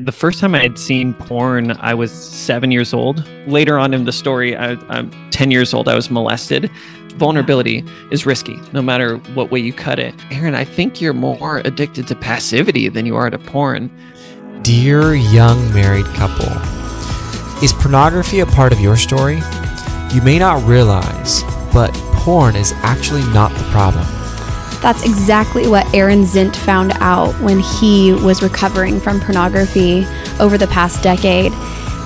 The first time I had seen porn, I was seven years old. Later on in the story, I, am 10 years old, I was molested. Vulnerability is risky, no matter what way you cut it. Aaron, I think you're more addicted to passivity than you are to porn. Dear young married couple, is pornography a part of your story? You may not realize, but porn is actually not the problem. That's exactly what Aaron Zint found out when he was recovering from pornography over the past decade.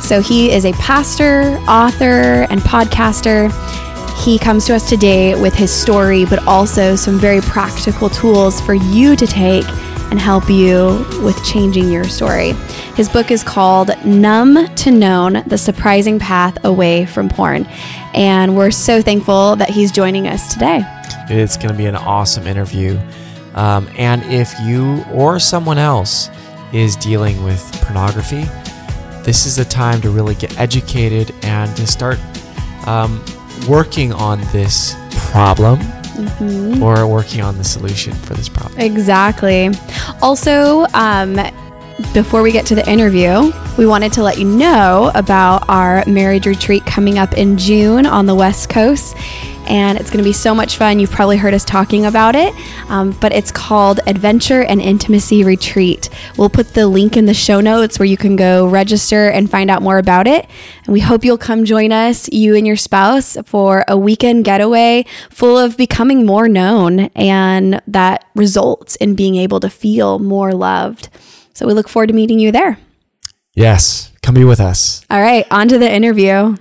So he is a pastor, author, and podcaster. He comes to us today with his story, but also some very practical tools for you to take and help you with changing your story. His book is called Numb to Known The Surprising Path Away from Porn. And we're so thankful that he's joining us today. It's going to be an awesome interview. Um, and if you or someone else is dealing with pornography, this is the time to really get educated and to start um, working on this problem mm-hmm. or working on the solution for this problem. Exactly. Also, um, before we get to the interview, we wanted to let you know about our marriage retreat coming up in June on the West Coast and it's going to be so much fun. You've probably heard us talking about it, um, but it's called Adventure and Intimacy Retreat. We'll put the link in the show notes where you can go register and find out more about it. And we hope you'll come join us, you and your spouse, for a weekend getaway full of becoming more known, and that results in being able to feel more loved. So we look forward to meeting you there. Yes, come be with us. All right, on to the interview.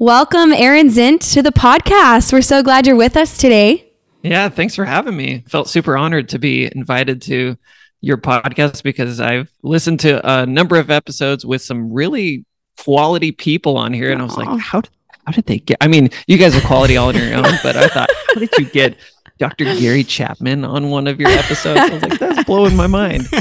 Welcome, Aaron Zint, to the podcast. We're so glad you're with us today. Yeah, thanks for having me. Felt super honored to be invited to your podcast because I've listened to a number of episodes with some really quality people on here, and I was like, how did, how did they get? I mean, you guys are quality all on your own, but I thought, how did you get Dr. Gary Chapman on one of your episodes. I was like, that's blowing my mind.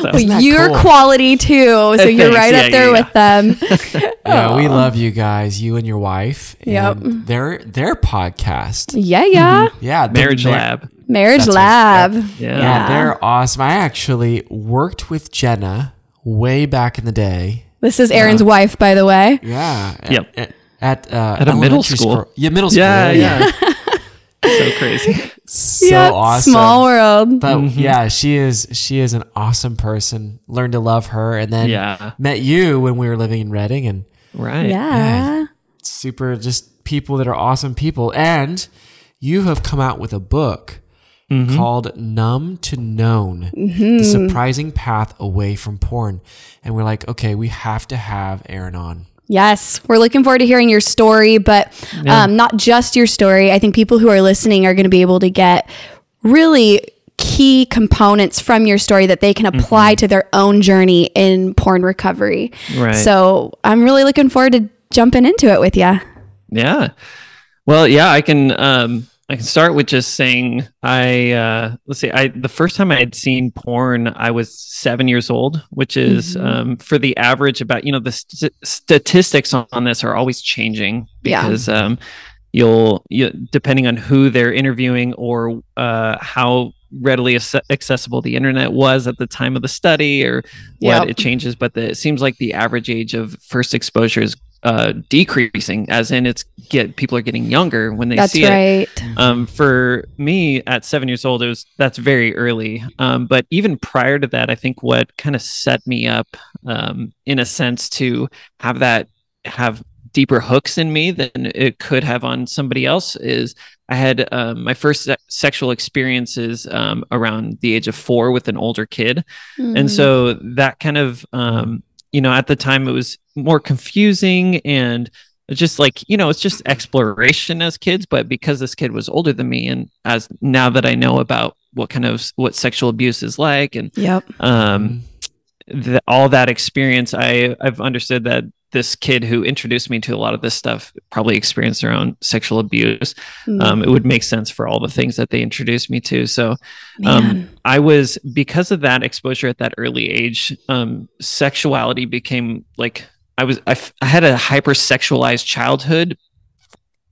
So, you're cool? quality too, so Thanks. you're right yeah, up there yeah, yeah. with them. yeah, we love you guys, you and your wife. Yep. Their their podcast. Yeah, yeah, mm-hmm. yeah. Marriage Lab. Marriage That's Lab. What, yeah. yeah, they're awesome. I actually worked with Jenna way back in the day. This is Aaron's uh, wife, by the way. Yeah. Yep. At, at, uh, at a middle school. school. Yeah, middle school. Yeah, yeah. So crazy. so yep, awesome. Small world. But mm-hmm. yeah, she is she is an awesome person. Learned to love her and then yeah. met you when we were living in Reading and right. Yeah. super just people that are awesome people. And you have come out with a book mm-hmm. called Numb to Known mm-hmm. The Surprising Path Away from Porn. And we're like, okay, we have to have Aaron on. Yes, we're looking forward to hearing your story, but yeah. um, not just your story. I think people who are listening are going to be able to get really key components from your story that they can apply mm-hmm. to their own journey in porn recovery. Right. So I'm really looking forward to jumping into it with you. Yeah. Well, yeah, I can. Um, I can start with just saying I uh, let's see. I the first time I had seen porn, I was seven years old, which is mm-hmm. um, for the average about you know the st- statistics on this are always changing because yeah. um, you'll you, depending on who they're interviewing or uh, how readily accessible the internet was at the time of the study or what yep. it changes but the, it seems like the average age of first exposure is uh, decreasing, as in it's get people are getting younger when they see it. that's see right. it. Um, for me, at seven years old, it was that's very early. Um, but even prior to that, I think what kind of set me up, um, in a sense, to have that have deeper hooks in me than it could have on somebody else is I had um, my first se- sexual experiences um, around the age of four with an older kid, mm. and so that kind of um, you know at the time it was more confusing and just like you know it's just exploration as kids but because this kid was older than me and as now that i know about what kind of what sexual abuse is like and yep. um the, all that experience, I I've understood that this kid who introduced me to a lot of this stuff probably experienced their own sexual abuse. Mm. Um, it would make sense for all the things that they introduced me to. So um, I was because of that exposure at that early age. Um, sexuality became like I was I, f- I had a hypersexualized childhood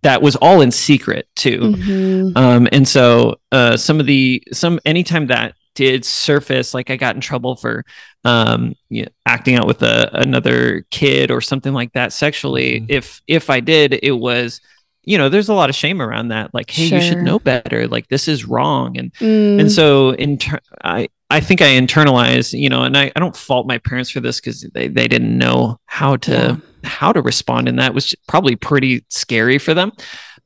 that was all in secret too. Mhm. Um, and so uh, some of the some anytime that did surface, like I got in trouble for um, you know, acting out with a, another kid or something like that sexually. Mhm. If if I did, it was you know there's a lot of shame around that. Like, hey, you should know better. Like this is wrong. And Mm. and so in ter- I I think I internalized, you know, and I, I don't fault my parents for this because they, they didn't know how to Yeah. how to respond, and that was probably pretty scary for them.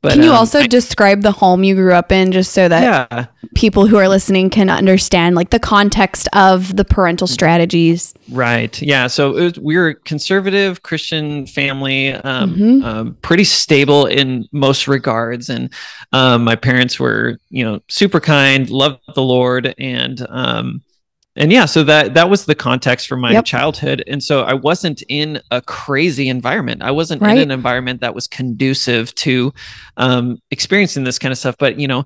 But Can you um, also I- describe the home you grew up in just so that yeah, people who are listening can understand like the context of the parental strategies? right, yeah. So it was, we were a conservative Christian family, um, Mhm. um, pretty stable in most regards, and um, my parents were, you know, super kind, loved the Lord, and um, and yeah, so that that was the context for my Yep. childhood, and so I wasn't in a crazy environment. I wasn't in an environment that was conducive to um, experiencing this kind of stuff. But you know,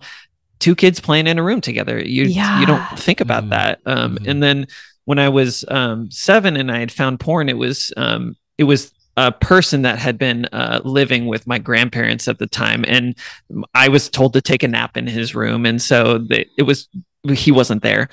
two kids playing in a room together, you Yeah. you don't think about Mm. that. Um, Mhm. And then when I was um, seven and I had found porn, it was um, it was a person that had been uh, living with my grandparents at the time, and I was told to take a nap in his room, and so the, it was he wasn't there,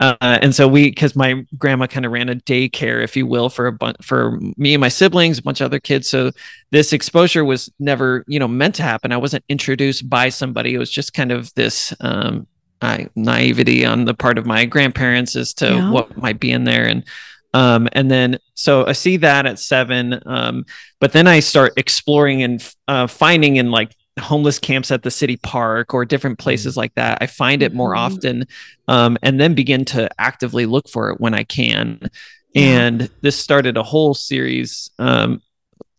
uh, and so we because my grandma kind of ran a daycare, if you will, for a bunch for me and my siblings, a bunch of other kids. So this exposure was never you know meant to happen. I wasn't introduced by somebody. It was just kind of this. Um, I, naivety on the part of my grandparents as to Yeah. what might be in there and um and then so i see that at seven um but then i start exploring and uh, finding and like homeless camps at the city park or different places like that i find it more Mhm. often um and then begin to actively look for it when i can. And this started a whole series um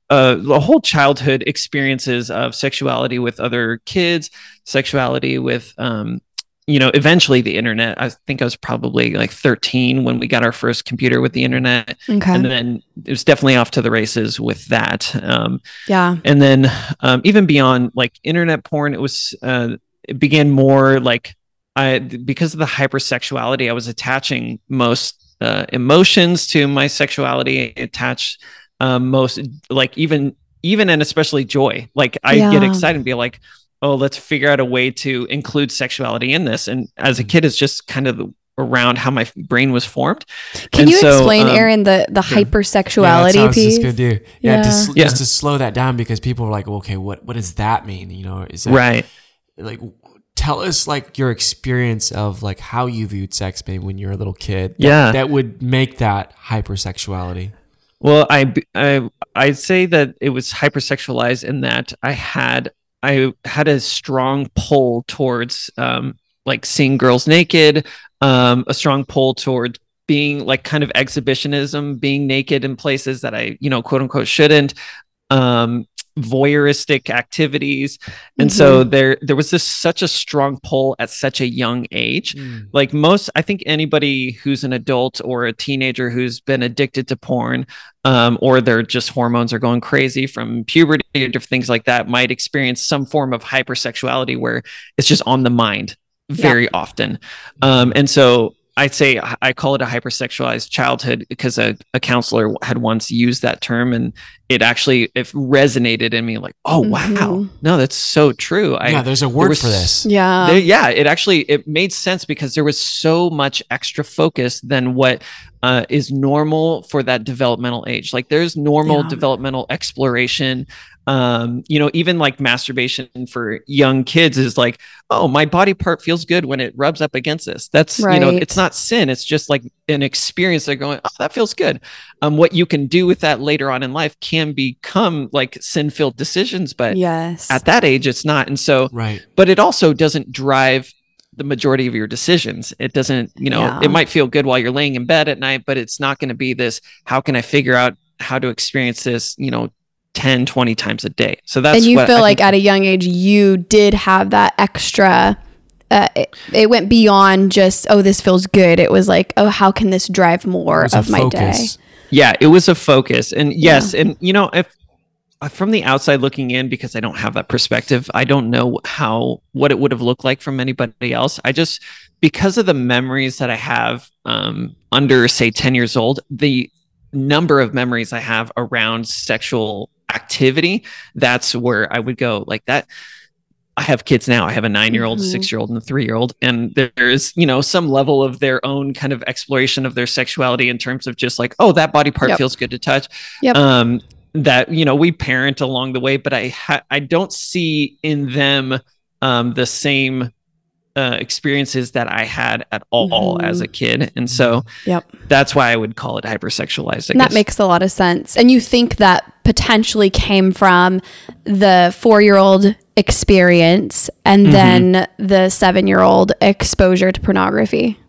uh, the whole childhood experiences of sexuality with other kids, sexuality with, um, you know, eventually the internet. I think I was probably like 13 when we got our first computer with the internet. Okay. And then it was definitely off to the races with that. Um, yeah. and then um, even beyond like internet porn, it was, uh, it began more like, I, because of the hypersexuality, I was attaching most uh, emotions to my sexuality, attach um, most like even even and especially joy. Like I get excited and be like, oh, let's figure out a way to include sexuality in this. And as a kid, it's just kind of around how my brain was formed. Can And you so, explain, um, Aaron, the the Yeah, hypersexuality what I piece? just gonna. Yeah, Yeah. to sl- Yeah. just to slow that down because people are like, well, okay, what what does that mean? You know, is that Right. like tell us like your experience of like how you viewed sex maybe when you were a little kid. that- Yeah. that would make that hypersexuality. Well, I I I'd say that it was hypersexualized in that I had I had a strong pull towards um like seeing girls naked, um a strong pull towards being like kind of exhibitionism, being naked in places that I, you know, quote unquote shouldn't. Um voyeuristic activities. And so there there was this such a strong pull at such a young age. Like most i think anybody who's an adult or a teenager who's been addicted to porn um, or their just hormones are going crazy from puberty or different things like that might experience some form of hypersexuality where it's just on the mind very often. Um, and so I'd say I call it a hypersexualized childhood because a, a counselor had once used that term and it actually it resonated in me like, oh wow, Mhm. no, that's so true. I yeah, there's a word was for this. Yeah. there- yeah, it actually it made sense because there was so much extra focus than what uh, is normal for that developmental age. Like there's normal Yeah. developmental exploration. Um, you know, even like masturbation for young kids is like, oh, my body part feels good when it rubs up against this. That's you know, it's not sin. It's just like an experience. They're going, oh, that feels good. Um, what you can do with that later on in life can become like sin-filled decisions, but yes. at that age, it's not. And so Right. but it also doesn't drive the majority of your decisions. It doesn't, you know, Yeah. it might feel good while you're laying in bed at night, but it's not going to be this how can I figure out how to experience this, you know, 10, 20 times a day. So that's and you what feel I like think- at a young age you did have that extra uh, it, it went beyond just oh this feels good. It was like oh how can this drive more It was a of my day? Yeah, it was a focus. And yes, and you know, if from the outside looking in, because I don't have that perspective, I don't know how what it would have looked like from anybody else. I just because of the memories that I have um, under say 10 years old, the number of memories I have around sexual activity, that's where I would go like that. I have kids now. I have a nine year old, Mhm. six year old, and a three year old. And there's, you know, some level of their own kind of exploration of their sexuality in terms of just like, oh, that body part Yep. feels good to touch. Yep. Um, that, you know, we parent along the way, but I, ha- I don't see in them um, the same uh, experiences that I had at all Mhm. as a kid. And so Yep. that's why I would call it hypersexualized. That makes a lot of sense. And you think that potentially came from the four year old experience and Mhm. then the seven year old exposure to pornography.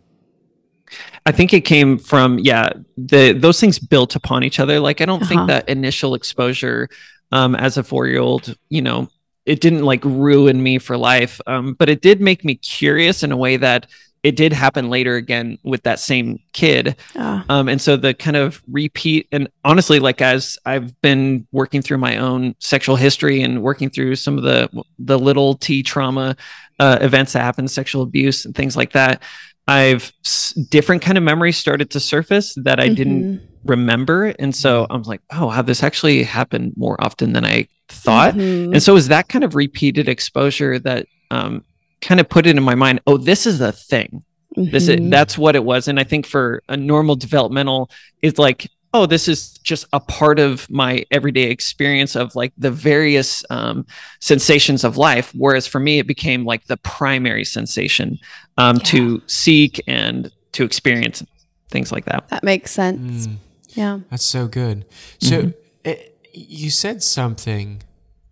I think it came from yeah, the those things built upon each other. Like I don't Uh-huh. think that initial exposure um as a 4-year-old, you know, it didn't like ruin me for life. Um but it did make me curious in a way that it did happen later again with that same kid. Ah, Um, and so the kind of repeat, and honestly, like as I've been working through my own sexual history and working through some of the the little T trauma uh, events that happen, sexual abuse and things like that, I've s- different kind of memories started to surface that I didn't mhm, remember, and so I was like, oh, how this actually happened more often than I thought. mhm. And so it was that kind of repeated exposure that um, kind of put it in my mind. Oh, this is a thing this is, Mhm. that's what it was and i think for a normal developmental it's like oh this is just a part of my everyday experience of like the various um, sensations of life whereas for me it became like the primary sensation um, to seek and to experience things like that that makes sense. Mm. Yeah. That's so good. So Mhm. it, you said something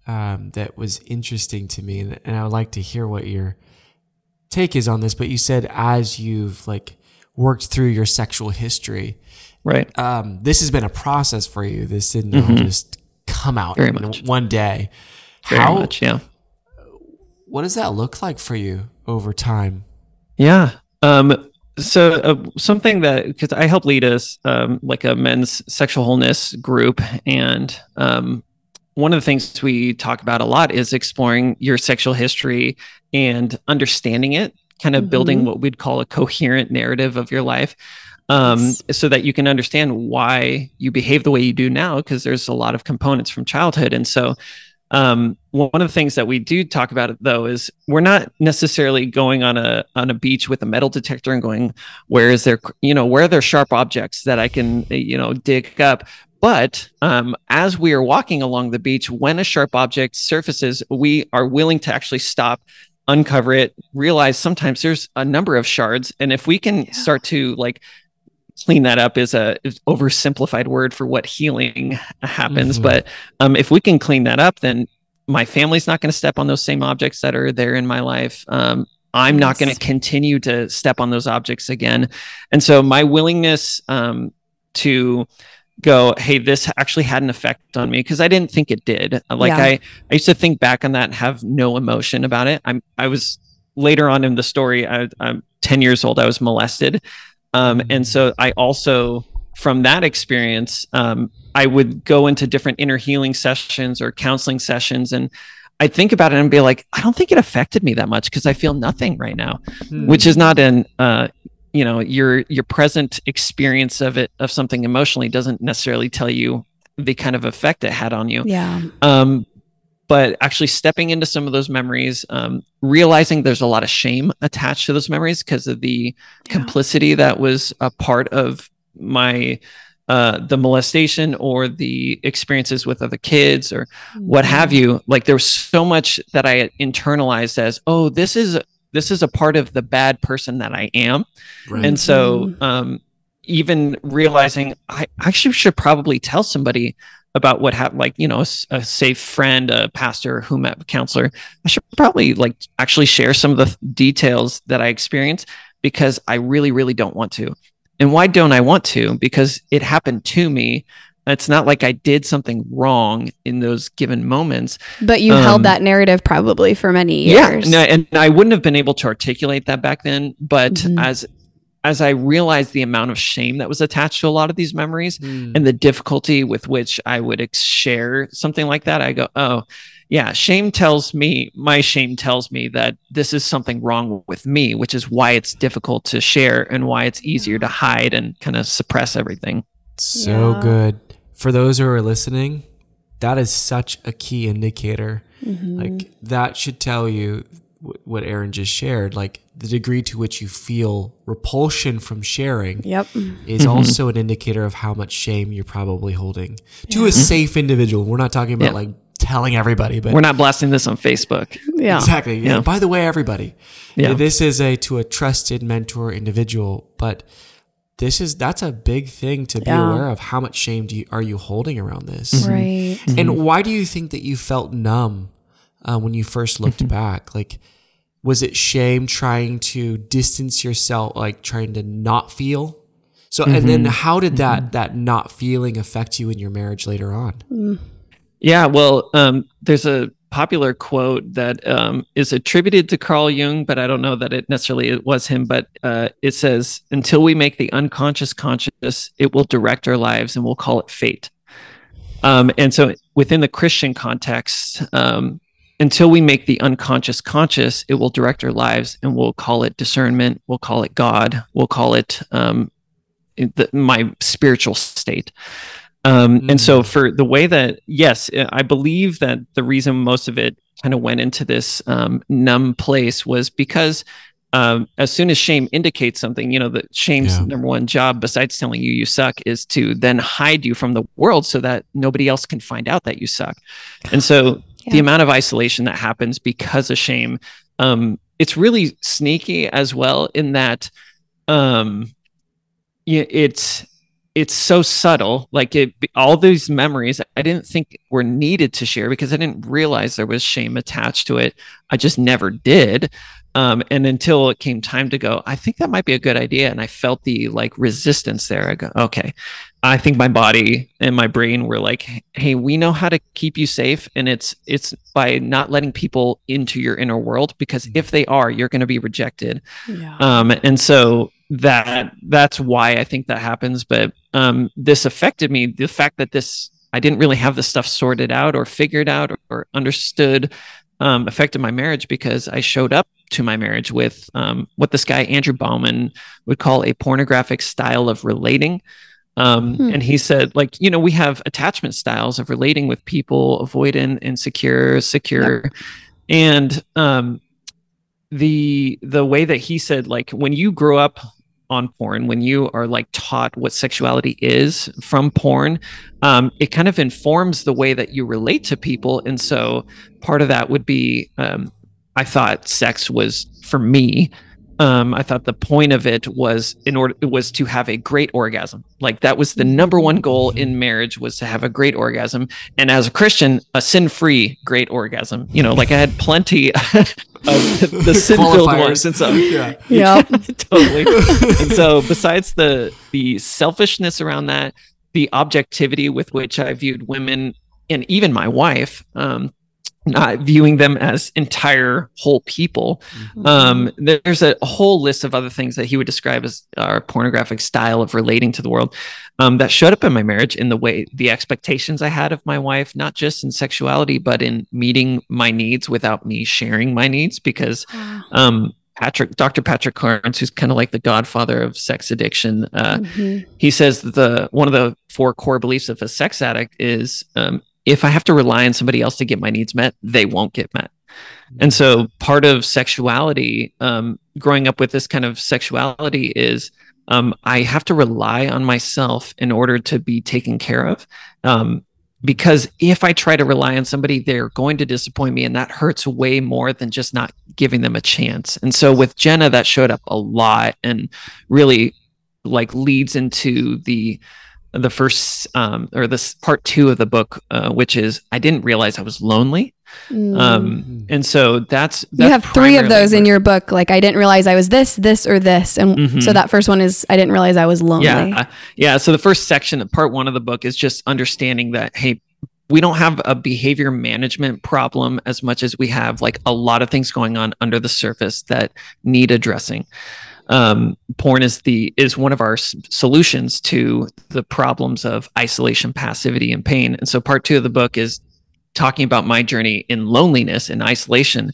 um, that was interesting to me, and, and I would like to hear what your take is on this. But you said as you've like worked through your sexual history, right um, this has been a process for you. This didn't Mhm. just come out Very in much. one day. very How? much yeah What does that look like for you over time? Yeah. Um, so uh, something that because I help lead us um, like a men's sexual wholeness group, and um, one of the things we talk about a lot is exploring your sexual history and understanding it, kind of building Mhm. what we'd call a coherent narrative of your life. Um, Yes. so that you can understand why you behave the way you do now, because there's a lot of components from childhood. And so, um, one of the things that we do talk about though is we're not necessarily going on a on a beach with a metal detector and going, where is there, you know, where are there sharp objects that I can, you know, dig up. But um, as we are walking along the beach, when a sharp object surfaces, we are willing to actually stop, uncover it, realize sometimes there's a number of shards, and if we can Yeah. start to like clean that up is a is oversimplified word for what healing happens Mhm. but um, if we can clean that up then my family's not going to step on those same objects that are there in my life. Um, i'm not going to continue to step on those objects again. And so my willingness um, to go hey this actually had an effect on me because i didn't think it did. Like Yeah. i i used to think back on that and have no emotion about it. I'm i was later on in the story I, i'm 10 years old i was molested um, and so i also from that experience um, i would go into different inner healing sessions or counseling sessions and i'd think about it and be like i don't think it affected me that much because i feel nothing right now Hmm. which is not an uh, you know your your present experience of it of something emotionally doesn't necessarily tell you the kind of effect it had on you Yeah. um, but actually stepping into some of those memories um, realizing there's a lot of shame attached to those memories because of the complicity that was a part of my uh, the molestation or the experiences with other kids or what have you. Like there was so much that i internalized as oh this is this is a part of the bad person that i am. Right. and so um, even realizing i actually should probably tell somebody about what happened like you know a safe friend a pastor a whomever a counselor i should probably like actually share some of the th- details that i experienced because i really really don't want to and why don't i want to because it happened to me it's not like I did something wrong in those given moments. But you Um, held that narrative probably for many years. Yeah, no, and I wouldn't have been able to articulate that back then. But Mhm. as as I realized the amount of shame that was attached to a lot of these memories Mm. and the difficulty with which I would ex- share something like that, I go, oh, yeah, shame tells me, my shame tells me that this is something wrong with me, which is why it's difficult to share and why it's easier to hide and kind of suppress everything. So Yeah. good. For those who are listening, that is such a key indicator. Mhm. Like that should tell you wh- what Aaron just shared. Like the degree to which you feel repulsion from sharing Yep. is Mhm. also an indicator of how much shame you're probably holding to a safe individual. We're not talking about Yeah. like telling everybody, but We're not blasting this on Facebook. Yeah. exactly. Yeah. Yeah. By the way, everybody, Yeah. this is a to a trusted mentor individual, but this is that's a big thing to be Yeah. aware of. How much shame do you, are you holding around this? Right. And why do you think that you felt numb uh, when you first looked back? Like, was it shame trying to distance yourself, like trying to not feel? So, and then how did that that not feeling affect you in your marriage later on? Yeah, well, um, there's a popular quote that um, is attributed to Carl Jung, but I don't know that it necessarily it was him. But uh, it says, "Until we make the unconscious conscious, it will direct our lives, and we'll call it fate." Um, and so, within the Christian context, um, until we make the unconscious conscious, it will direct our lives, and we'll call it discernment. We'll call it God. We'll call it um, the, my spiritual state. Um, And so, for the way that, yes, I believe that the reason most of it kind of went into this um, numb place was because um, as soon as shame indicates something, you know, the shame's Yeah. number one job, besides telling you you suck, is to then hide you from the world so that nobody else can find out that you suck. And so, the amount of isolation that happens because of shame, um, it's really sneaky as well in that um, yeah, it's it's so subtle. Like it all these memories i didn't think were needed to share because i didn't realize there was shame attached to it. I just never did um, and until it came time to go i think that might be a good idea. And i felt the like resistance there. I go okay. I think my body and my brain were like hey we know how to keep you safe. And it's it's by not letting people into your inner world because if they are you're going to be rejected. Yeah. um and so that that's why i think that happens. But um this affected me the fact that this i didn't really have this stuff sorted out or figured out or, or understood um affected my marriage because i showed up to my marriage with um what this guy andrew bauman would call a pornographic style of relating. Um Hmm. and he said like you know we have attachment styles of relating with people avoidant insecure secure. And um the the way that he said like when you grow up on porn when you are like taught what sexuality is from porn um, it kind of informs the way that you relate to people. And so part of that would be um, i thought sex was for me. Um, i thought the point of it was in order was to have a great orgasm. Like that was the number one goal in marriage was to have a great orgasm. And as a christian a sin-free great orgasm. You know like i had plenty of the sin-filled ones. And so Yeah. Yeah. totally. and so, besides the the selfishness around that, the objectivity with which I viewed women and even my wife, um, not viewing them as entire whole people. Um, there's a, whole list of other things that he would describe as our pornographic style of relating to the world um, that showed up in my marriage in the way the expectations I had of my wife, not just in sexuality, but in meeting my needs without me sharing my needs because um Patrick, Dr. Patrick Carnes, who's kind of like the godfather of sex addiction, uh, Mhm. he says that the one of the four core beliefs of a sex addict is um, if I have to rely on somebody else to get my needs met, they won't get met. And so part of sexuality, um, growing up with this kind of sexuality is um, I have to rely on myself in order to be taken care of. Um, because if I try to rely on somebody, they're going to disappoint me, and that hurts way more than just not giving them a chance. And so with Jenna, that showed up a lot and really like leads into the the first um, or this part two of the book, uh, which is I didn't realize I was lonely. Mm. Um, and so that's, you have three of those in your book. Like, I didn't realize I was this, this, or this. And Mhm. so that first one is I didn't realize I was lonely. Yeah. Yeah. So the first section, part one of the book is just understanding that, hey, we don't have a behavior management problem as much as we have like a lot of things going on under the surface that need addressing. Um, porn is the is one of our s- solutions to the problems of isolation, passivity, and pain. And so part two of the book is talking about my journey in loneliness and isolation.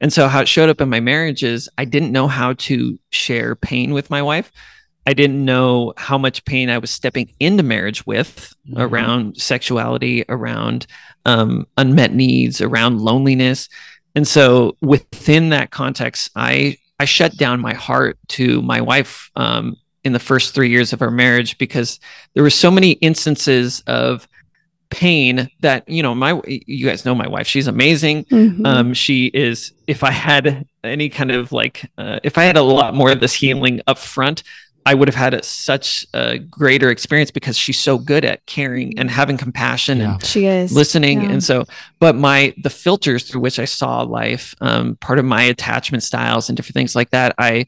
And so how it showed up in my marriage is I didn't know how to share pain with my wife. I didn't know how much pain I was stepping into marriage with Mhm. around sexuality, around um, unmet needs, around loneliness. And so within that context, I I shut down my heart to my wife um, in the first three years of our marriage because there were so many instances of pain that you know my you guys know my wife she's amazing Mhm. um she is if i had any kind of like uh, if i had a lot more of this healing up front i would have had a, such a greater experience because she's so good at caring and having compassion Yeah. and she is listening yeah. and so but my the filters through which i saw life um part of my attachment styles and different things like that i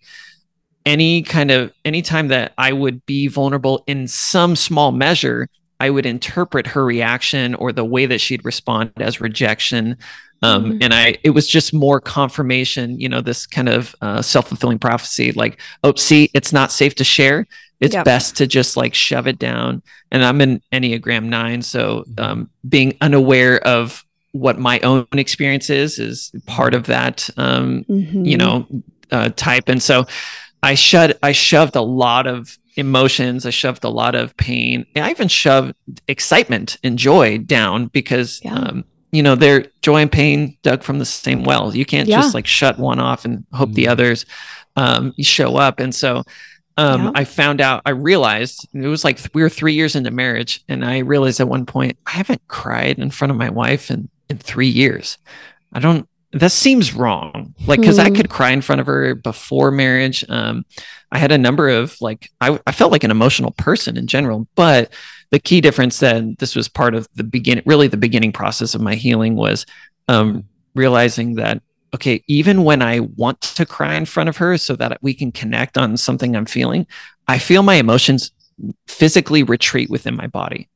any kind of anytime that i would be vulnerable in some small measure i would interpret her reaction or the way that she'd respond as rejection um, Mhm. and i it was just more confirmation you know this kind of uh, self-fulfilling prophecy like oh see it's not safe to share it's Yep. best to just like shove it down and i'm an enneagram 9 so um, being unaware of what my own experience is is part of that um, Mhm. you know uh, type and so i shut i shoved a lot of emotions i shoved a lot of pain i even shoved excitement and joy down because Yeah. um, you know they're joy and pain dug from the same well you can't Yeah. just like shut one off and hope the Mhm. others um, show up and so um, Yeah. I found out, I realized it was like we were three years into marriage, and I realized at one point I haven't cried in front of my wife in, in three years. I don't, that seems wrong. Like, because I Hmm. could cry in front of her before marriage. Um, I had a number of like, I, I felt like an emotional person in general, but the key difference then, this was part of the beginning, really the beginning process of my healing was um, realizing that okay, even when I want to cry in front of her so that we can connect on something I'm feeling, I feel my emotions physically retreat within my body.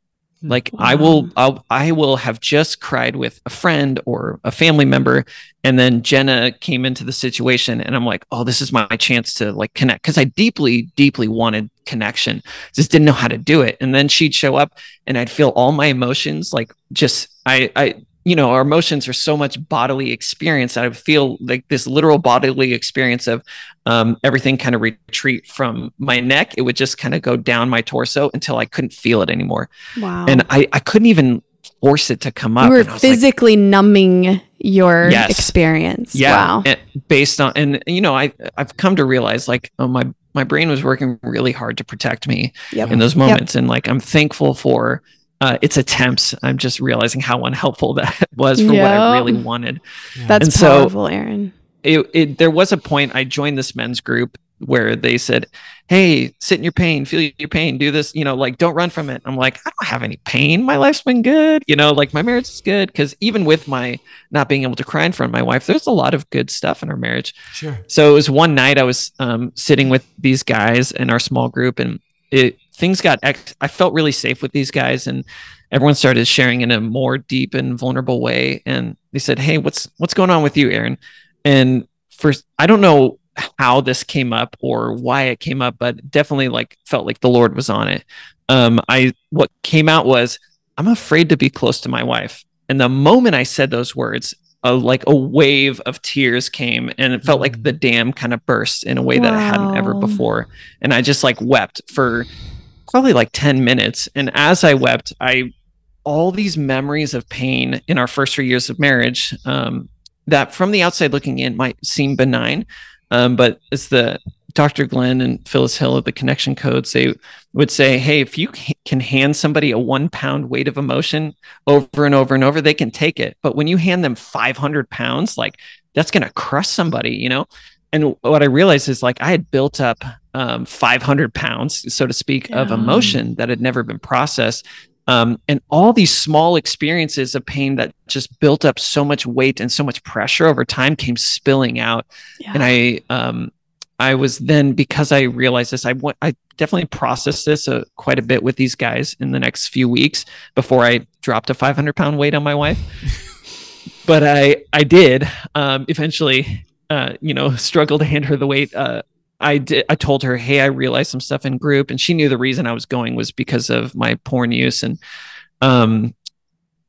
Like I will, I'll, I will have just cried with a friend or a family member, and then Jenna came into the situation, and I'm like, oh, this is my chance to like connect because I deeply, deeply wanted connection, just didn't know how to do it. And then she'd show up, and I'd feel all my emotions, like just I, I, you know, our emotions are so much bodily experience. that I would feel like this literal bodily experience of um, everything kind of retreat from my neck. It would just kind of go down my torso until I couldn't feel it anymore. wow And I, I couldn't even force it to come up. you were was like, physically numbing your Yes. experience yeah, wow and based on, and you know, I, I've come to realize like, oh, my, my brain was working really hard to protect me Yep. in those moments. And like, I'm thankful for uh, its attempts. I'm just realizing how unhelpful that was for what I really wanted. that's And so- powerful aaron it, it there was a point I joined this men's group where they said, "Hey, sit in your pain, feel your pain, do this, you know, like don't run from it." I'm like, "I don't have any pain. My life's been good, you know, like my marriage is good because even with my not being able to cry in front of my wife, there's a lot of good stuff in our marriage." Sure. So it was one night I was um, sitting with these guys in our small group, and it things got. Ex- I felt really safe with these guys, and everyone started sharing in a more deep and vulnerable way. And they said, "Hey, what's what's going on with you, Aaron?" And first, I don't know how this came up or why it came up, but definitely like felt like the Lord was on it. Um, I what came out was I'm afraid to be close to my wife, and the moment I said those words, a like a wave of tears came and it felt like the dam kind of burst in a way that I hadn't ever before. And I just like wept for probably like 10 minutes. And as I wept, I all these memories of pain in our first three years of marriage um, that from the outside looking in might seem benign. Um, but as the Dr. Glenn and Phyllis Hill of the Connection Codes, they would say, hey, if you can hand somebody a one pound weight of emotion over and over and over, they can take it. But when you hand them 500 pounds, like that's going to crush somebody, you know? And what I realized is like I had built up um, 500 pounds, so to speak, of emotion that had never been processed. Um, and all these small experiences of pain that just built up so much weight and so much pressure over time came spilling out. Yeah. And I, um, I was then because I realized this, I went, I definitely processed this uh, quite a bit with these guys in the next few weeks before I dropped a 500 pound weight on my wife. but I, I did um, eventually, uh, you know, struggle to hand her the weight. Uh, I did. I told her, "Hey, I realized some stuff in group," and she knew the reason I was going was because of my porn use. And um,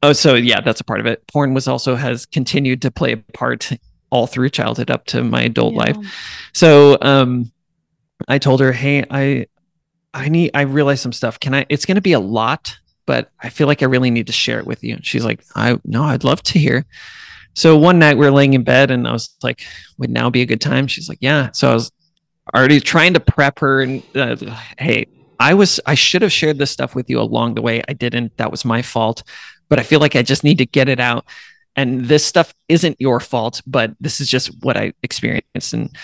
oh, so yeah, that's a part of it. Porn was also has continued to play a part all through childhood up to my adult Yeah. life. So um, I told her, "Hey, I, I need. I realized some stuff. Can I? It's going to be a lot, but I feel like I really need to share it with you." And she's like, "I no, I'd love to hear." So one night we were laying in bed, and I was like, "Would now be a good time?" She's like, "Yeah." So I was already trying to prep her and uh, hey i was i should have shared this stuff with you along the way. I didn't. That was my fault. But i feel like i just need to get it out. And this stuff isn't your fault but this is just what i experienced. And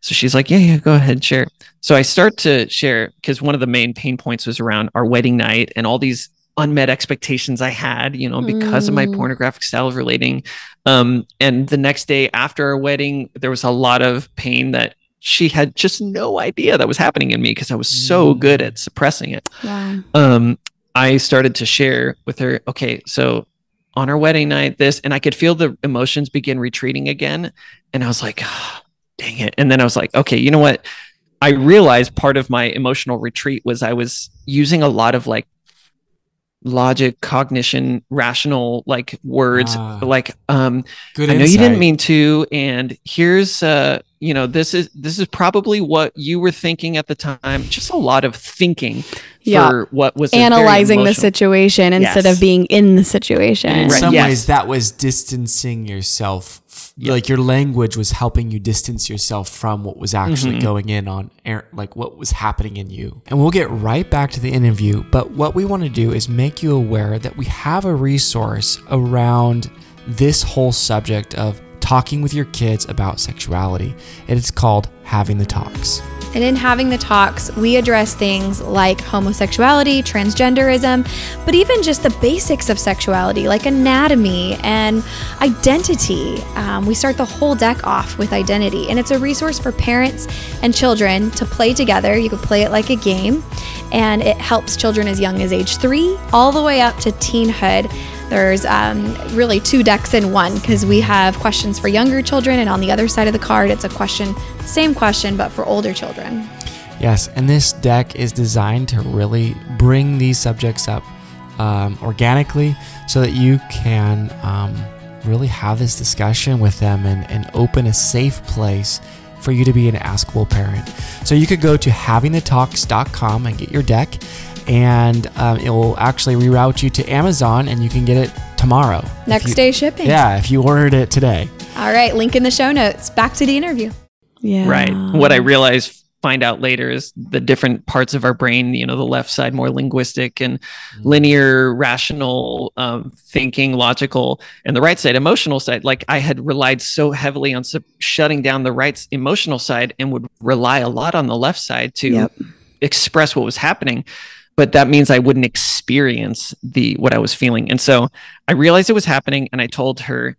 so she's like yeah yeah go ahead share. So i start to share because one of the main pain points was around our wedding night and all these unmet expectations i had you know because of my Mm. pornographic style of relating um, and the next day after our wedding there was a lot of pain that she had just no idea that was happening in me because I was so Mm. good at suppressing it. Wow. Um, I started to share with her, okay, so on our wedding night, this, and I could feel the emotions begin retreating again. And I was like, "Ah, dang it. And then I was like, okay, you know what? I realized part of my emotional retreat was I was using a lot of like logic, cognition, rational like words, Ah. like um Good I know you didn't mean to, and here's uh, you know, this is this is probably what you were thinking at the time. Just a lot of thinking Yeah. for what was Analyzing the emotional- situation instead Yes. of being in the situation. And in Right, some yes. ways, that was distancing yourself. Like your language was helping you distance yourself from what was actually Mhm. going in on air, like what was happening in you. And we'll get right back to the interview. But what we want to do is make you aware that we have a resource around this whole subject of talking with your kids about sexuality. And it's called Having the Talks. And in having the talks, we address things like homosexuality, transgenderism, but even just the basics of sexuality, like anatomy and identity. Um, we start the whole deck off with identity, and it's a resource for parents and children to play together. You could play it like a game, and it helps children as young as age three all the way up to teenhood. There's um, really two decks in one because we have questions for younger children, and on the other side of the card, it's a question, same question, but for older children. Yes, and this deck is designed to really bring these subjects up um, organically so that you can um, really have this discussion with them and, and open a safe place for you to be an askable parent. So you could go to havingthetalks.com and get your deck, and um, it will actually reroute you to Amazon and you can get it tomorrow. Next you- day shipping. Yeah, if you ordered it today. All right, link in the show notes. Back to the interview. Yeah. Right. What I realized, find out later, is the different parts of our brain. You know, the left side more linguistic and linear, rational um, thinking, logical, and the right side emotional side. Like I had relied so heavily on su- shutting down the right emotional side, and would rely a lot on the left side to Yep. express what was happening. But that means I wouldn't experience the what I was feeling, and so I realized it was happening, and I told her,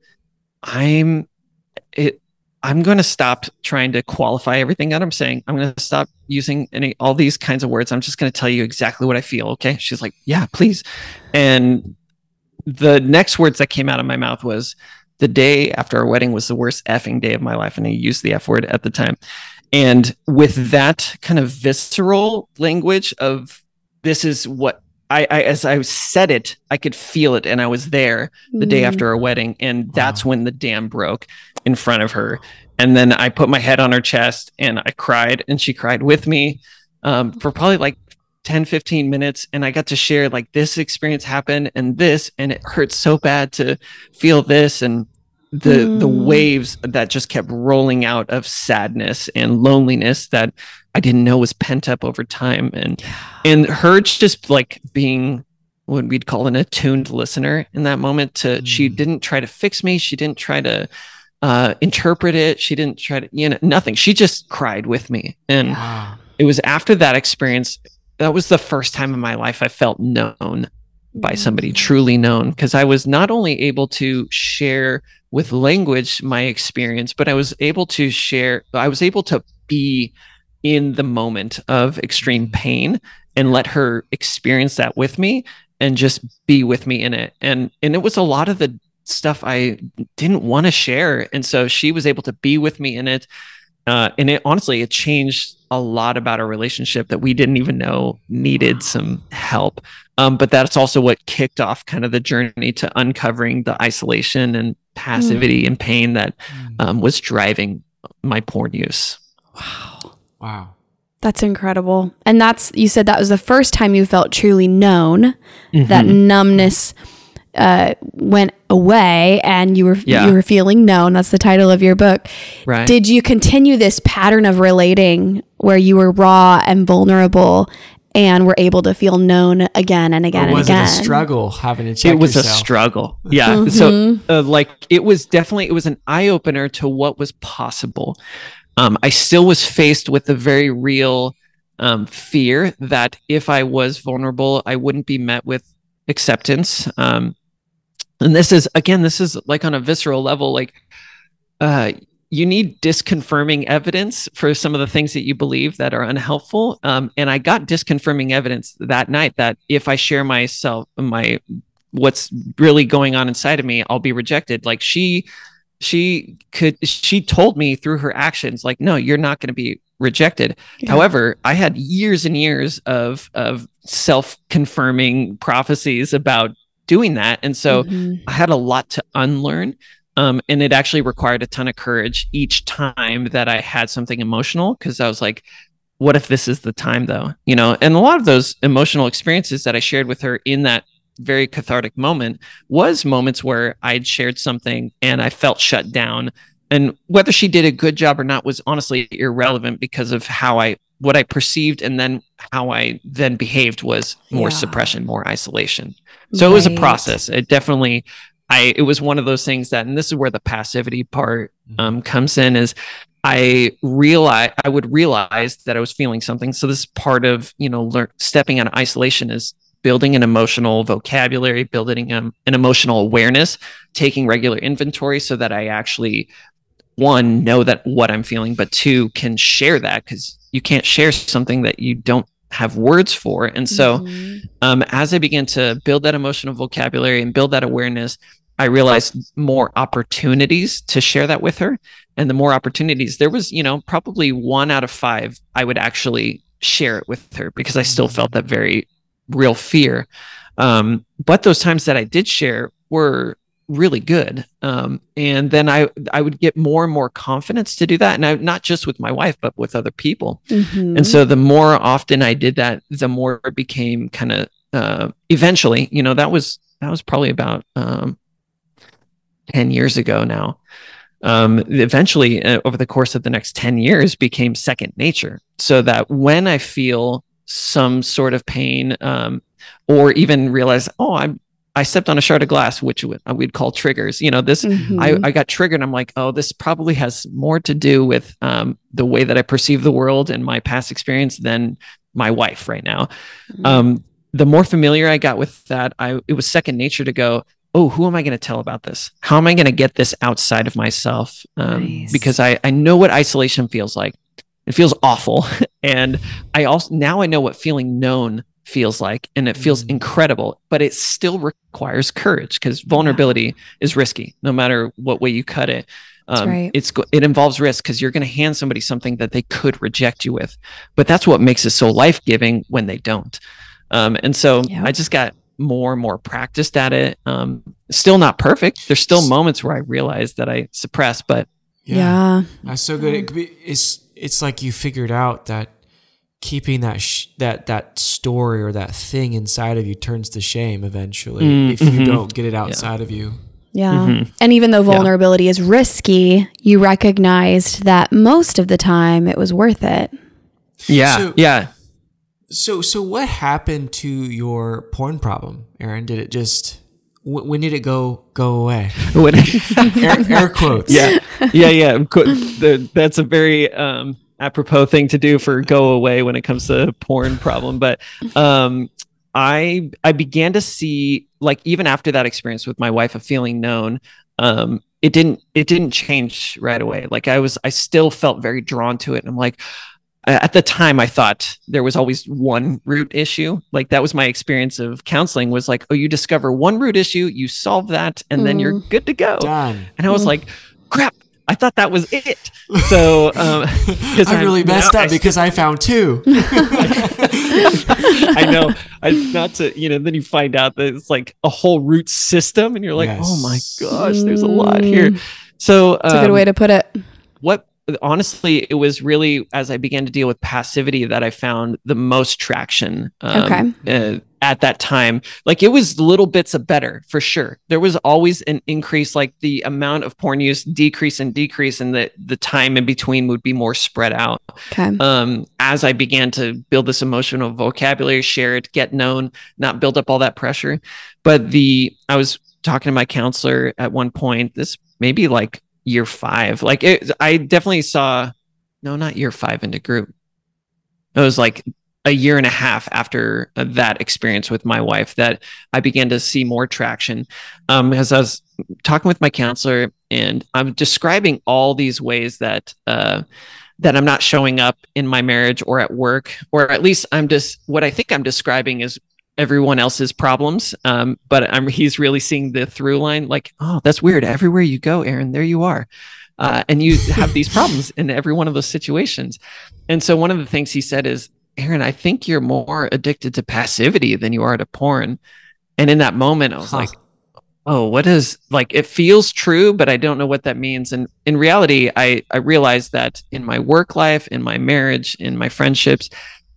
"I'm it." I'm going to stop trying to qualify everything that I'm saying. I'm going to stop using any all these kinds of words. I'm just going to tell you exactly what I feel. Okay? She's like, "Yeah, please." And the next words that came out of my mouth was, "The day after our wedding was the worst effing day of my life," and I used the F word at the time. And with that kind of visceral language of this is what I, I as I said it, I could feel it, and I was there the day Mm. after our wedding and that's Wow. when the dam broke in front of her and then i put my head on her chest and i cried and she cried with me um, for probably like 10 15 minutes and i got to share like this experience happened and this and it hurt so bad to feel this and the the Mm. waves that just kept rolling out of sadness and loneliness that i didn't know was pent up over time. And and her just like being what we'd call an attuned listener in that moment to she Mm. didn't try to fix me. She didn't try to uh interpret it. She didn't try to you know nothing. She just cried with me. And Wow. it was after that experience that was the first time in my life i felt known by somebody truly known because I was not only able to share with language my experience, but I was able to share, I was able to be in the moment of extreme pain and let her experience that with me and just be with me in it. And and it was a lot of the stuff I didn't want to share. And so she was able to be with me in it. Uh, and it honestly, it changed a lot about our relationship that we didn't even know needed some help. Um, but that's also what kicked off kind of the journey to uncovering the isolation and passivity mm. and pain that um, was driving my porn use. Wow. Wow. That's incredible. And that's, you said that was the first time you felt truly known, mm-hmm. that numbness uh, went away and you were yeah. you were feeling known. That's the title of your book. Right. Did you continue this pattern of relating where you were raw and vulnerable and were able to feel known again and again and again? It was a struggle having to check. It was yourself? a struggle. Yeah. Mm-hmm. So uh, like it was definitely it was an eye opener to what was possible. Um, I still was faced with the very real um, fear that if I was vulnerable, I wouldn't be met with acceptance. Um, and this is again this is like on a visceral level like uh you need disconfirming evidence for some of the things that you believe that are unhelpful um, and i got disconfirming evidence that night that if i share myself my what's really going on inside of me i'll be rejected like she she could she told me through her actions like no you're not going to be rejected yeah. however i had years and years of of self confirming prophecies about doing that. And so mm-hmm. I had a lot to unlearn. Um, and it actually required a ton of courage each time that I had something emotional because I was like, what if this is the time though? You know, and a lot of those emotional experiences that I shared with her in that very cathartic moment was moments where I'd shared something and I felt shut down. And whether she did a good job or not was honestly irrelevant because of how I what I perceived and then how I then behaved was more yeah. suppression, more isolation. So right. it was a process. It definitely, I, it was one of those things that, and this is where the passivity part mm-hmm. um, comes in is I realize I would realize that I was feeling something. So this part of, you know, learn, stepping out of isolation is building an emotional vocabulary, building um, an emotional awareness, taking regular inventory so that I actually one know that what i'm feeling but two can share that because you can't share something that you don't have words for. And so, mm-hmm. um, as I began to build that emotional vocabulary and build that awareness, I realized more opportunities to share that with her. And the more opportunities, there was, you know, probably one out of five I would actually share it with her because I still felt that very real fear. Um, but those times that I did share were really good. Um, and then I I would get more and more confidence to do that, and I, not just with my wife, but with other people. Mm-hmm. And so the more often I did that, the more it became kind of uh, eventually. You know, that was that was probably about um, ten years ago now. Um, eventually, uh, over the course of the next ten years, became second nature. So that when I feel some sort of pain, um, or even realize, oh, I'm I stepped on a shard of glass, which we'd call triggers. You know, this mm-hmm. I, I got triggered. I'm like, oh, this probably has more to do with um, the way that I perceive the world and my past experience than my wife right now. Mm-hmm. Um, the more familiar I got with that, I it was second nature to go. Oh, who am I going to tell about this? How am I going to get this outside of myself? Um, nice. Because I I know what isolation feels like. It feels awful, and I also now I know what feeling known feels like and it feels mm. incredible but it still requires courage because vulnerability yeah. is risky no matter what way you cut it um, right. it's it involves risk because you're going to hand somebody something that they could reject you with but that's what makes it so life-giving when they don't um, and so yep. i just got more and more practiced at it um, still not perfect there's still moments where i realize that i suppress but yeah, yeah. that's so good it be, it's it's like you figured out that keeping that sh- that that story or that thing inside of you turns to shame eventually mm, if mm-hmm. you don't get it outside yeah. of you. Yeah. Mm-hmm. And even though vulnerability yeah. is risky, you recognized that most of the time it was worth it. Yeah. So, yeah. So so what happened to your porn problem, Aaron? Did it just when did it go go away? air, air, quotes. Yeah, yeah, yeah. That's a very um, apropos thing to do for go away when it comes to porn problem. But um, I I began to see like even after that experience with my wife of feeling known, um, it didn't it didn't change right away. Like I was I still felt very drawn to it. And I'm like, at the time i thought there was always one root issue like that was my experience of counseling was like oh you discover one root issue you solve that and mm. then you're mm. good to go Done. and i was mm. like crap I thought that was it. So um, I really messed up I, because I found two. I know. I not to you know. Then you find out that it's like a whole root system, and you're like, yes. oh my gosh, there's a lot here. Mm. So um, a good way to put it. What honestly, it was really as I began to deal with passivity that I found the most traction. Um, okay. Uh, at that time, like it was little bits of better for sure. There was always an increase, like the amount of porn use decrease and decrease, and the the time in between would be more spread out. Okay. Um, as I began to build this emotional vocabulary, share it, get known, not build up all that pressure. But the I was talking to my counselor at one point. This maybe like year five. Like it, I definitely saw, no, not year five into group. It was like a year and a half after that experience with my wife that I began to see more traction. Um, as I was talking with my counselor and I'm describing all these ways that, uh, that I'm not showing up in my marriage or at work, or at least I'm just what I think I'm describing is everyone else's problems. Um, but I'm he's really seeing the through line. Like, oh, that's weird. Everywhere you go, Aaron, there you are, uh, and you have these problems in every one of those situations. And so one of the things he said is, Aaron, I think you're more addicted to passivity than you are to porn. And in that moment, I was huh. like, oh, what is like? It feels true, but I don't know what that means. And in reality, I I realized that in my work life, in my marriage, in my friendships,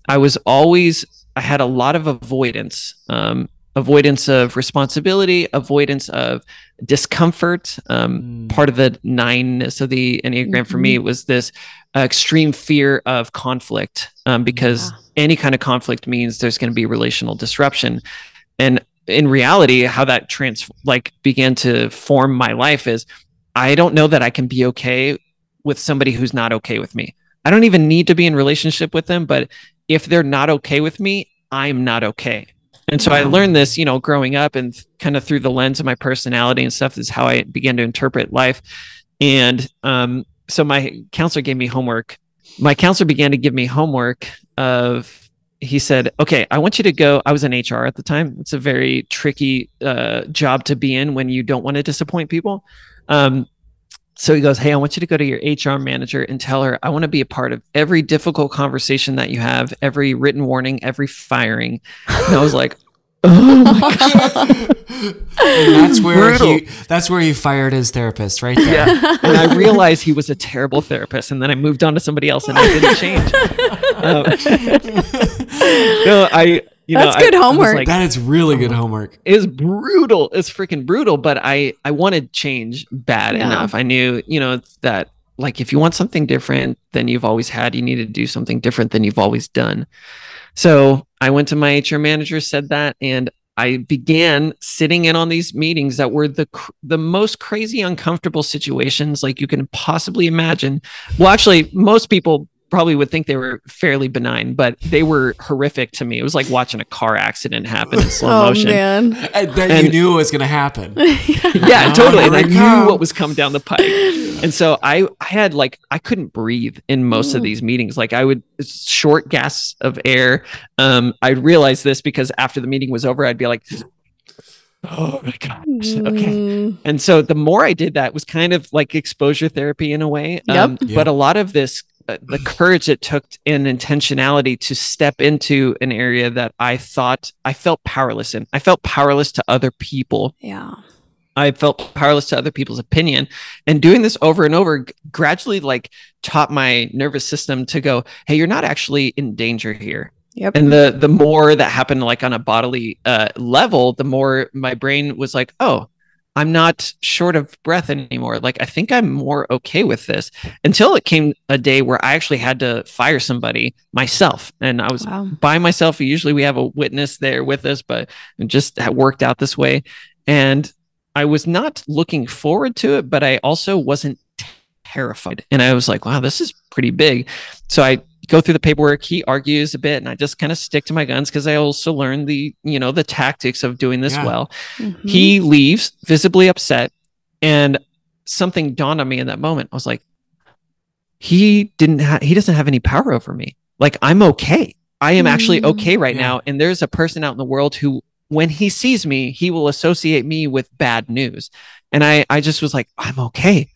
I was always I had a lot of avoidance, um, avoidance of responsibility, avoidance of discomfort. Um, mm. Part of the nineness of the Enneagram mm-hmm. for me mm-hmm. was this uh, extreme fear of conflict um, because yeah. any kind of conflict means there's going to be relational disruption. And in reality, how that trans like began to form my life is I don't know that I can be okay with somebody who's not okay with me. I don't even need to be in relationship with them, but if they're not okay with me, I'm not okay. And so. I learned this, you know, growing up and kind of through the lens of my personality and stuff is how I began to interpret life. And um, so my counselor gave me homework. My counselor began to give me homework of he said, "Okay, I want you to go." I was in HR at the time. It's a very tricky uh, job to be in when you don't want to disappoint people. Um, so he goes, Hey, I want you to go to your HR manager and tell her, I want to be a part of every difficult conversation that you have, every written warning, every firing. And I was like, Oh my god! and that's where Brutal. he that's where he fired his therapist, right there. Yeah, and I realized he was a terrible therapist, and then I moved on to somebody else, and I didn't change. Um, no, I you That's know, good I, homework. I like, that is really good uh-huh. homework. It's brutal. It's freaking brutal. But I I wanted change bad yeah. enough. I knew you know that like if you want something different than you've always had, you need to do something different than you've always done. So I went to my HR manager, said that, and I began sitting in on these meetings that were the the most crazy, uncomfortable situations like you can possibly imagine. Well, actually, most people probably would think they were fairly benign, but they were horrific to me. It was like watching a car accident happen in slow oh, motion. Man. And that and, you knew it was going to happen. yeah, totally. And I knew what was coming down the pipe. And so I, I had like, I couldn't breathe in most Ooh. of these meetings. Like I would short gasps of air. Um, I realized this because after the meeting was over, I'd be like, oh my gosh okay mm. and so the more i did that was kind of like exposure therapy in a way yep. Um, but a lot of this the courage it took and intentionality to step into an area that I thought I felt powerless in. I felt powerless to other people. Yeah. I felt powerless to other people's opinion. And doing this over and over gradually like taught my nervous system to go, hey, you're not actually in danger here. Yep. And the the more that happened like on a bodily uh, level, the more my brain was like, oh, I'm not short of breath anymore. Like I think I'm more okay with this until it came a day where I actually had to fire somebody myself. And I was wow. by myself. Usually we have a witness there with us, but it just worked out this way. And I was not looking forward to it, but I also wasn't terrified. And I was like, wow, this is pretty big. So I go through the paperwork. He argues a bit, and I just kind of stick to my guns because I also learned the you know the tactics of doing this Yeah. well. Mhm. He leaves visibly upset, and something dawned on me in that moment. I was like, he didn't have he doesn't have any power over me. Like I'm okay. I am actually Mm. okay right Yeah. now. And there's a person out in the world who, when he sees me, he will associate me with bad news. And I, I just was like, I'm okay.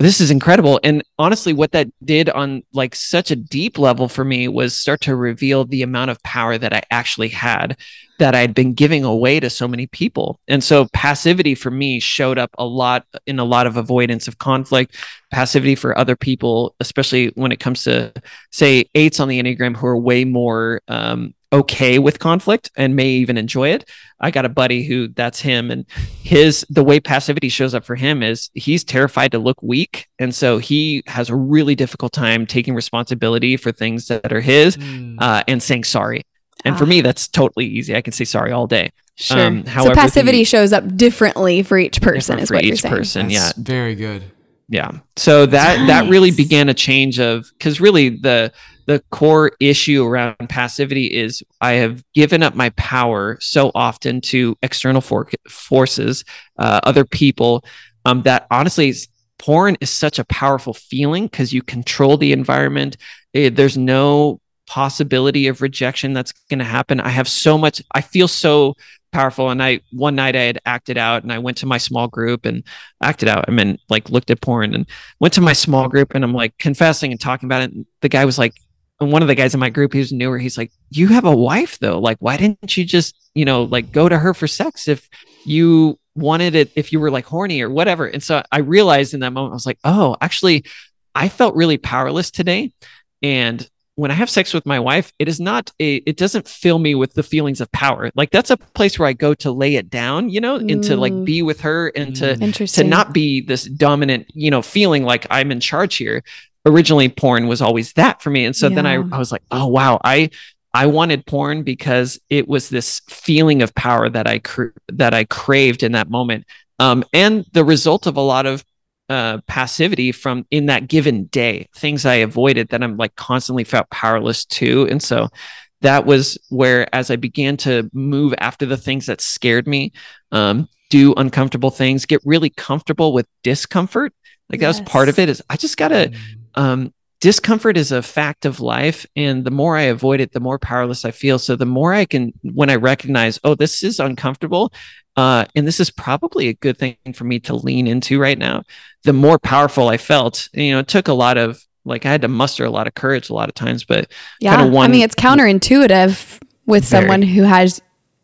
This is incredible. And honestly, what that did on like such a deep level for me was start to reveal the amount of power that I actually had that I'd been giving away to so many people. And so passivity for me showed up a lot in a lot of avoidance of conflict, passivity for other people, especially when it comes to say eights on the Enneagram who are way more um, okay with conflict and may even enjoy it. I got a buddy who that's him and his the way passivity shows up for him is he's terrified to look weak and so he has a really difficult time taking responsibility for things that are his Mm. uh, and saying sorry. And for Ah. me, that's totally easy. I can say sorry all day. Sure. um, so passivity the- shows up differently for each person, is for what you're each saying. person. yeah, very good. yeah so that that really began a change of because really the the core issue around passivity is i have given up my power so often to external for- forces uh, other people um, that honestly porn is such a powerful feeling because you control the environment. Eh, there's no possibility of rejection that's going to happen. I have so much i feel so powerful. And i one night i had acted out and i went to my small group and acted out. I mean like looked at porn and went to my small group and i'm like confessing and talking about it. And the guy was like and one of the guys in my group who's newer he's like you have a wife though like why didn't you just you know like go to her for sex if you wanted it if you were like horny or whatever and so i realized in that moment i was like oh actually i felt really powerless today and when I have sex with my wife, it is not a, it doesn't fill me with the feelings of power. Like that's a place where I go to lay it down, you know, and to like Mm. be with her and to, Mm. to not be this dominant, you know, feeling like I'm in charge here. Originally, porn was always that for me. And so then I, I was like, oh, wow, I, I wanted porn because it was this feeling of power that I, cr- that I craved in that moment. Um, and the result of a lot of uh, passivity from in that given day, things I avoided that I'm like constantly felt powerless to. And so that was where, as I began to move after the things that scared me, um, do uncomfortable things, get really comfortable with discomfort. Like that was part of it. Is I just gotta. Um, discomfort is a fact of life and the more i avoid it the more powerless i feel so the more i can when i recognize oh this is uncomfortable uh, and this is probably a good thing for me to lean into right now the more powerful i felt you know it took a lot of like i had to muster a lot of courage a lot of times but yeah. kinda I mean, it's counterintuitive with Very. someone who has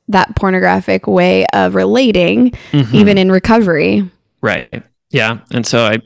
that pornographic way of relating, Mm-hmm. even in recovery. Right. Yeah. And so I,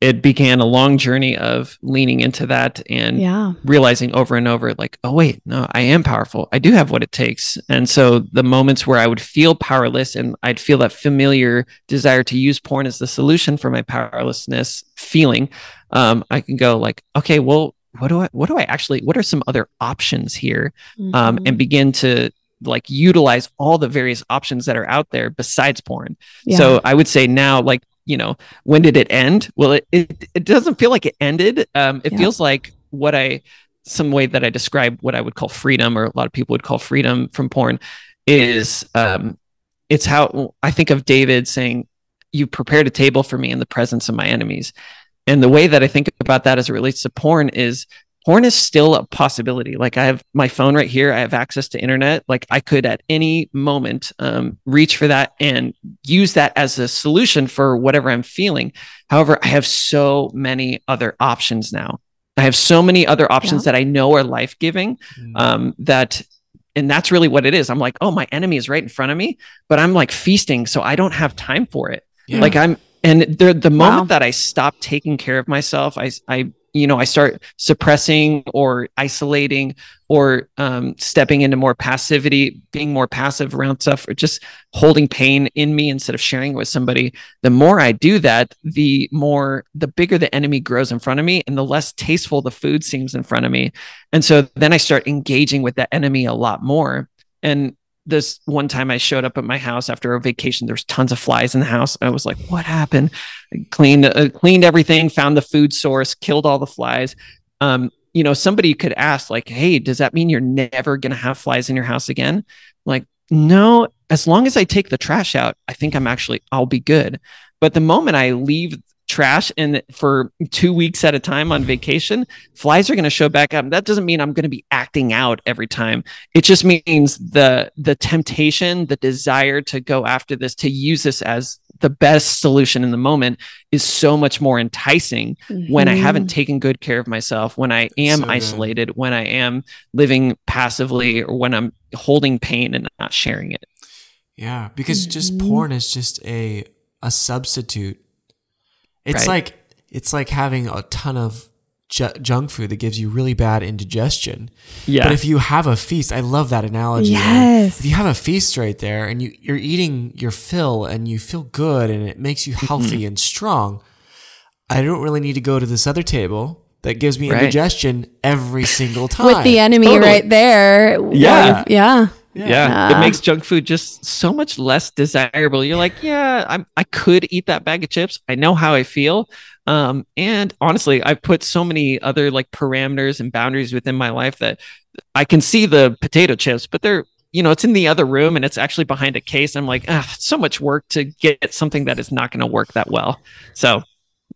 it began a long journey of leaning into that and Yeah. realizing over and over, like, oh, wait, no, I am powerful. I do have what it takes. And so the moments where I would feel powerless and I'd feel that familiar desire to use porn as the solution for my powerlessness feeling, um, I can go like, okay, well, what do I, what do I actually, what are some other options here? um, Mhm. and begin to like utilize all the various options that are out there besides porn. Yeah. So I would say now, like, you know, when did it end? Well, it, it, it doesn't feel like it ended. Um, it Yeah. feels like what I, some way that I describe what I would call freedom, or a lot of people would call freedom from porn, is um, it's how I think of David saying, You prepared a table for me in the presence of my enemies. And the way that I think about that as it relates to porn is porn is still a possibility. Like I have my phone right here, I have access to internet. Like I could at any moment um, reach for that and use that as a solution for whatever I'm feeling. However, I have so many other options now. I have so many other options that I know are life giving Mm. um, that and that's really what it is i'm like oh my enemy is right in front of me but i'm like feasting so i don't have time for it Yeah. like i'm and the the moment Wow. that i stop taking care of myself i i you know i start suppressing or isolating or um, stepping into more passivity being more passive around stuff or just holding pain in me instead of sharing it with somebody the more i do that the more the bigger the enemy grows in front of me and the less tasteful the food seems in front of me and so then I start engaging with that enemy a lot more. And this one time I showed up at my house after a vacation, there's tons of flies in the house. I was like, what happened? I cleaned, uh, cleaned everything, found the food source, killed all the flies. Um, you know, somebody could ask, like, hey, does that mean you're never going to have flies in your house again? Like, no, as long as I take the trash out, I think I'm actually, I'll be good. But the moment I leave trash and for two weeks at a time on vacation, flies are going to show back up. That doesn't mean I'm going to be acting out every time. It just means the the temptation, the desire to go after this, to use this as the best solution in the moment is so much more enticing mm-hmm. when I haven't mm-hmm. taken good care of myself, when I am so isolated, good. when I am living passively, or when I'm holding pain and not sharing it. Yeah, because mm-hmm. just porn is just a a substitute it's right. like it's like having a ton of ju- junk food that gives you really bad indigestion. Yeah. But if you have a feast, I love that analogy. Yes. If you have a feast right there and you you're eating your fill and you feel good and it makes you healthy mm-hmm. and strong, I don't really need to go to this other table that gives me right. indigestion every single time. With the enemy totally. right there. Yeah. Yeah. Yeah. yeah. It makes junk food just so much less desirable. You're like, yeah, I'm, I could eat that bag of chips. I know how I feel. Um, and honestly, I've put so many other like parameters and boundaries within my life that I can see the potato chips, but they're, you know, it's in the other room and it's actually behind a case. I'm like, ah, so much work to get something that is not going to work that well. So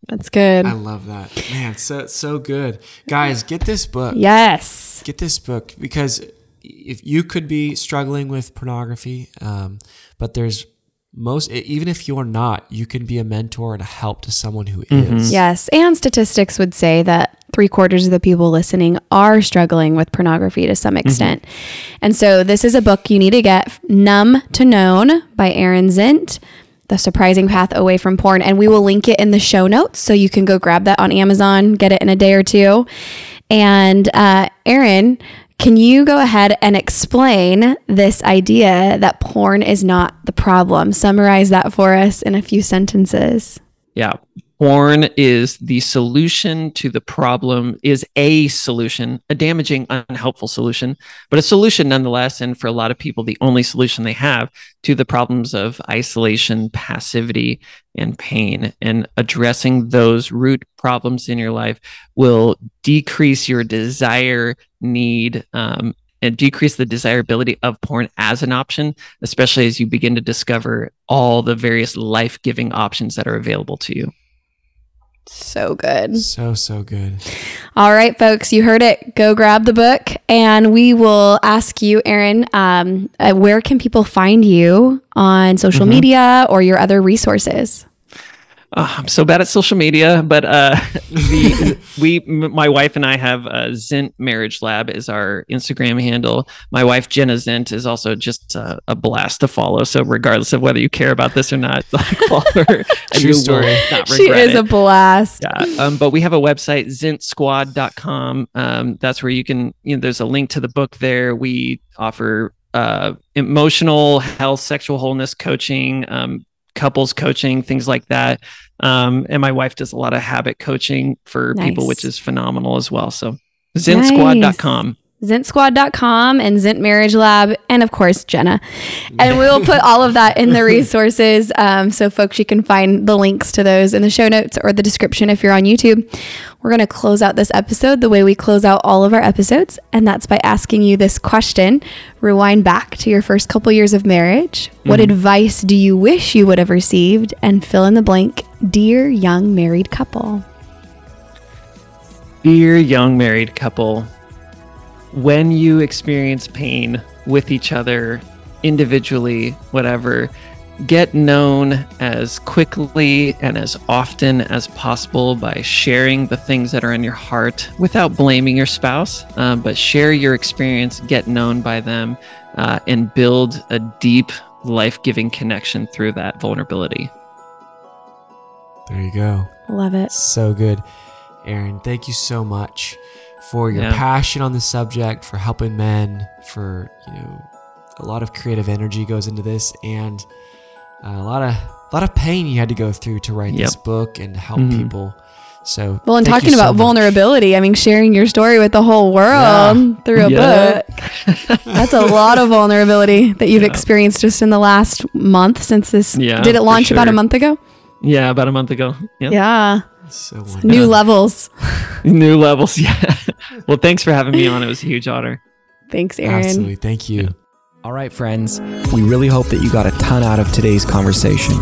that's good. I love that. Man, so so good. Guys, get this book. Yes. Get this book because if you could be struggling with pornography, um, but there's most even if you're not, you can be a mentor and a help to someone who mm-hmm. is. Yes, and statistics would say that three quarters of the people listening are struggling with pornography to some mm-hmm. extent. Mm-hmm. And so this is a book you need to get, "Numb to Known" by Aaron Zint. The Surprising Path Away from Porn. And we will link it in the show notes so you can go grab that on Amazon, get it in a day or two. And uh, Aaron, can you go ahead and explain this idea that porn is not the problem? Summarize that for us in a few sentences. Yeah. Porn is the solution to the problem, is a solution, a damaging, unhelpful solution, but a solution nonetheless. And for a lot of people, the only solution they have to the problems of isolation, passivity, and pain. And addressing those root problems in your life will decrease your desire, need, um, and decrease the desirability of porn as an option, especially as you begin to discover all the various life giving options that are available to you. So good. So, so good. All right, folks, you heard it. Go grab the book, and we will ask you, Aaron, um, uh, where can people find you on social mm-hmm. media or your other resources? Oh, I'm so bad at social media, but uh, the, we, my wife and I have uh, Zint Marriage Lab is our Instagram handle. My wife Jenna Zint is also just a, a blast to follow. So regardless of whether you care about this or not, like follow her. True story. she is it. a blast. Yeah. Um, but we have a website zintsquad.com. Um, that's where you can. You know, there's a link to the book there. We offer uh, emotional health, sexual wholeness coaching, um, couples coaching, things like that. Um, and my wife does a lot of habit coaching for nice. people, which is phenomenal as well. So zintsquad.com. Nice zintsquad.com and Zint Marriage Lab, and of course, Jenna. And we will put all of that in the resources. Um, so, folks, you can find the links to those in the show notes or the description if you're on YouTube. We're going to close out this episode the way we close out all of our episodes, and that's by asking you this question. Rewind back to your first couple years of marriage. Mm-hmm. What advice do you wish you would have received? And fill in the blank, dear young married couple. Dear young married couple, when you experience pain with each other, individually, whatever, get known as quickly and as often as possible by sharing the things that are in your heart without blaming your spouse, uh, but share your experience, get known by them, uh, and build a deep, life giving connection through that vulnerability. There you go. Love it. So good. Aaron, thank you so much for your yeah. passion on the subject, for helping men, for you know, a lot of creative energy goes into this, and uh, a lot of a lot of pain you had to go through to write yep. this book and help mm-hmm. people. So well, and talking about so vulnerability, I mean, sharing your story with the whole world yeah. through a yeah. book. That's a lot of vulnerability that you've yeah. experienced just in the last month since this. Yeah, did it launch sure. about a month ago? Yeah, about a month ago. Yeah. So wonderful. New levels. New levels. Yeah. well, thanks for having me on. It was a huge honor. Thanks, Aaron. Absolutely. Thank you. All right, friends, we really hope that you got a ton out of today's conversation.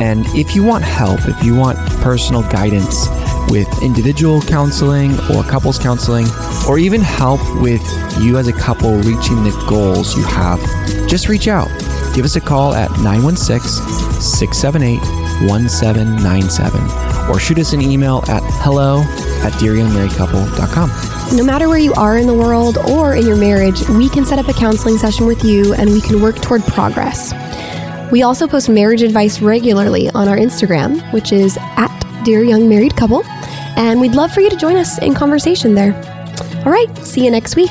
And if you want help, if you want personal guidance with individual counseling or couples counseling, or even help with you as a couple reaching the goals you have, just reach out. Give us a call at 916 678 1797 or shoot us an email at hello at dearyoungmarriedcouple.com. No matter where you are in the world or in your marriage, we can set up a counseling session with you and we can work toward progress. We also post marriage advice regularly on our Instagram, which is at Dear Young Married Couple, and we'd love for you to join us in conversation there. All right, see you next week.